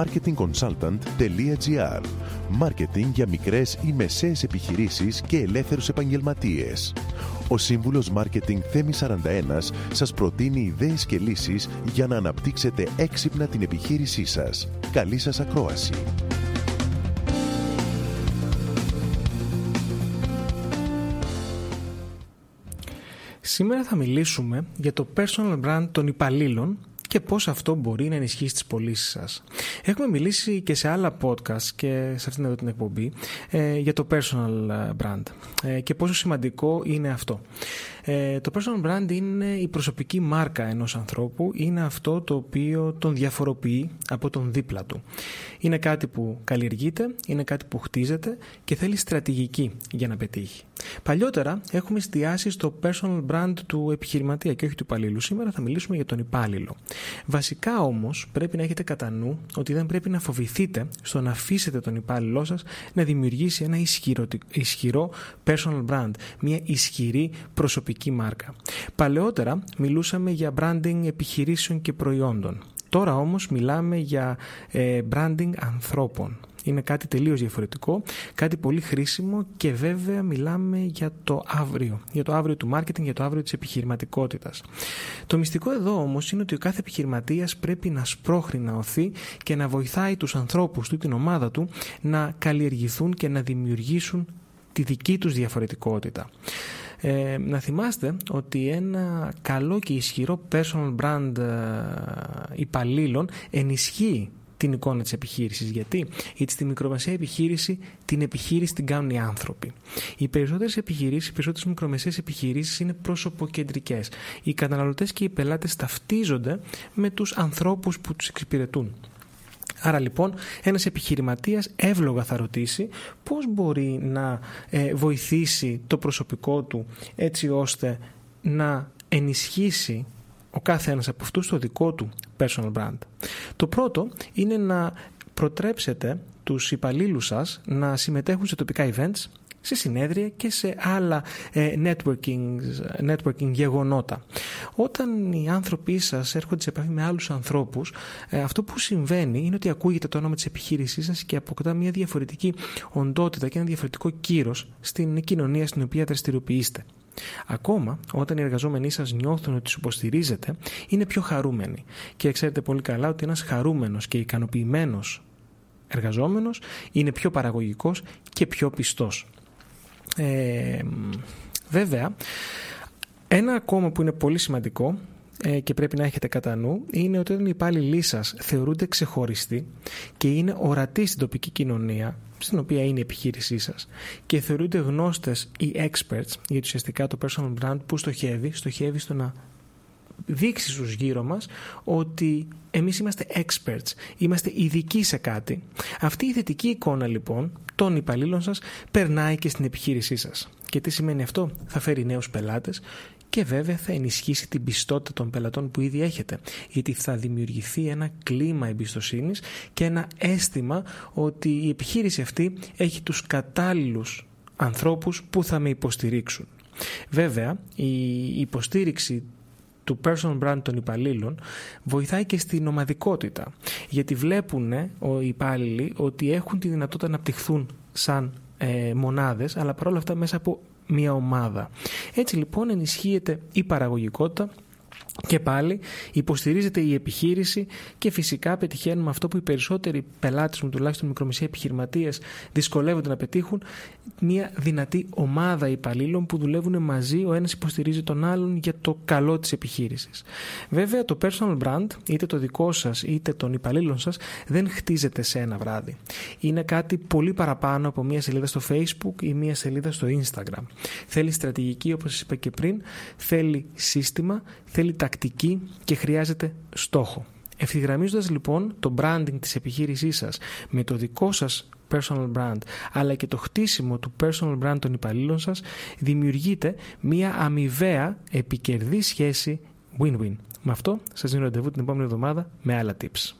marketingconsultant.gr Μάρκετινγκ για μικρές ή μεσαίες επιχειρήσεις και ελεύθερους επαγγελματίες. Ο σύμβουλος Μάρκετινγκ Θέμη 41 σας προτείνει ιδέες και λύσεις για να αναπτύξετε έξυπνα την επιχείρησή σας. Καλή σας ακρόαση! Σήμερα θα μιλήσουμε για το personal brand των υπαλλήλων και πώς αυτό μπορεί να ενισχύσει τις πωλήσεις σας. Έχουμε μιλήσει και σε άλλα podcast και σε αυτήν εδώ την εκπομπή ε, για το personal ε, brand ε, και πόσο σημαντικό είναι αυτό. Ε, το personal brand είναι η προσωπική μάρκα ενός ανθρώπου, είναι αυτό το οποίο τον διαφοροποιεί από τον δίπλα του. Είναι κάτι που καλλιεργείται, είναι κάτι που χτίζεται και θέλει στρατηγική για να πετύχει. Παλιότερα έχουμε εστιάσει στο personal brand του επιχειρηματία και όχι του υπαλλήλου. Σήμερα θα μιλήσουμε για τον υπάλληλο. Βασικά όμως πρέπει να έχετε κατά νου ότι δεν πρέπει να φοβηθείτε στο να αφήσετε τον υπάλληλό σας να δημιουργήσει ένα ισχυρό, ισχυρό personal brand, μια ισχυρή προσωπική μάρκα. Παλαιότερα μιλούσαμε για branding επιχειρήσεων και προϊόντων. Τώρα όμως μιλάμε για ε, branding ανθρώπων. Είναι κάτι τελείως διαφορετικό, κάτι πολύ χρήσιμο και βέβαια μιλάμε για το αύριο, για το αύριο του μάρκετινγκ, για το αύριο της επιχειρηματικότητας. Το μυστικό εδώ όμως είναι ότι ο κάθε επιχειρηματίας πρέπει να σπρώχνει, να οθεί και να βοηθάει τους ανθρώπους του, την ομάδα του, να καλλιεργηθούν και να δημιουργήσουν τη δική τους διαφορετικότητα. Ε, να θυμάστε ότι ένα καλό και ισχυρό personal brand ε, υπαλλήλων ενισχύει την εικόνα της επιχείρησης. Γιατί; Γιατί στη μικρομεσαία επιχείρηση την επιχείρηση την κάνουν οι άνθρωποι. Οι περισσότερες επιχειρήσεις, οι περισσότερες μικρομεσαίες επιχειρήσεις είναι προσωποκεντρικές. Οι καταναλωτές και οι πελάτες ταυτίζονται με τους ανθρώπους που τους εξυπηρετούν. Άρα λοιπόν ένας επιχειρηματίας εύλογα θα ρωτήσει πώς μπορεί να ε, βοηθήσει το προσωπικό του έτσι ώστε να ενισχύσει ο κάθε ένας από αυτούς το δικό του personal brand. Το πρώτο είναι να προτρέψετε τους υπαλλήλους σας να συμμετέχουν σε τοπικά events σε συνέδρια και σε άλλα ε, networking, networking γεγονότα. Όταν οι άνθρωποι σας έρχονται σε επαφή με άλλους ανθρώπους, ε, αυτό που συμβαίνει είναι ότι ακούγεται το όνομα της επιχείρησής σας και αποκτά μια διαφορετική οντότητα και ένα διαφορετικό κύρος στην κοινωνία στην οποία δραστηριοποιείστε. Ακόμα όταν οι εργαζόμενοι σας νιώθουν ότι του υποστηρίζετε, είναι πιο χαρούμενοι. Και ξέρετε πολύ καλά ότι ένας χαρούμενος και ικανοποιημένος εργαζόμενος είναι πιο παραγωγικός και πιο πιστός. Ε, βέβαια, ένα ακόμα που είναι πολύ σημαντικό ε, και πρέπει να έχετε κατά νου είναι ότι όταν οι υπάλληλοι σας θεωρούνται ξεχωριστοί και είναι ορατοί στην τοπική κοινωνία στην οποία είναι η επιχείρησή σας και θεωρούνται γνώστες ή experts, γιατί ουσιαστικά το personal brand που στοχεύει, στοχεύει στο να δείξει στους γύρω μας ότι εμείς είμαστε experts, είμαστε ειδικοί σε κάτι. Αυτή η θετική εικόνα λοιπόν των υπαλλήλων σας περνάει και στην επιχείρησή σας. Και τι σημαίνει αυτό, θα φέρει νέους πελάτες και βέβαια θα ενισχύσει την πιστότητα των πελατών που ήδη έχετε γιατί θα δημιουργηθεί ένα κλίμα εμπιστοσύνης και ένα αίσθημα ότι η επιχείρηση αυτή έχει τους κατάλληλους ανθρώπους που θα με υποστηρίξουν. Βέβαια, η υποστήριξη του personal brand των υπαλλήλων βοηθάει και στην ομαδικότητα γιατί βλέπουν οι υπάλληλοι ότι έχουν τη δυνατότητα να πτυχθούν σαν ε, μονάδες αλλά παρόλα αυτά μέσα από μια ομάδα. Έτσι λοιπόν ενισχύεται η παραγωγικότητα και πάλι υποστηρίζεται η επιχείρηση και φυσικά πετυχαίνουμε αυτό που οι περισσότεροι πελάτες μου, τουλάχιστον μικρομεσαίοι επιχειρηματίες, δυσκολεύονται να πετύχουν, μια δυνατή ομάδα υπαλλήλων που δουλεύουν μαζί, ο ένας υποστηρίζει τον άλλον για το καλό της επιχείρησης. Βέβαια, το personal brand, είτε το δικό σας είτε των υπαλλήλων σας, δεν χτίζεται σε ένα βράδυ. Είναι κάτι πολύ παραπάνω από μια σελίδα στο Facebook ή μια σελίδα στο Instagram. Θέλει στρατηγική, όπως σας είπα και πριν, θέλει σύστημα, θέλει τακτική και χρειάζεται στόχο. Ευθυγραμμίζοντας λοιπόν το branding της επιχείρησής σας με το δικό σας personal brand αλλά και το χτίσιμο του personal brand των υπαλλήλων σας δημιουργείται μια αμοιβαία επικερδή σχέση win-win. Με αυτό σας δίνω ραντεβού την επόμενη εβδομάδα με άλλα tips.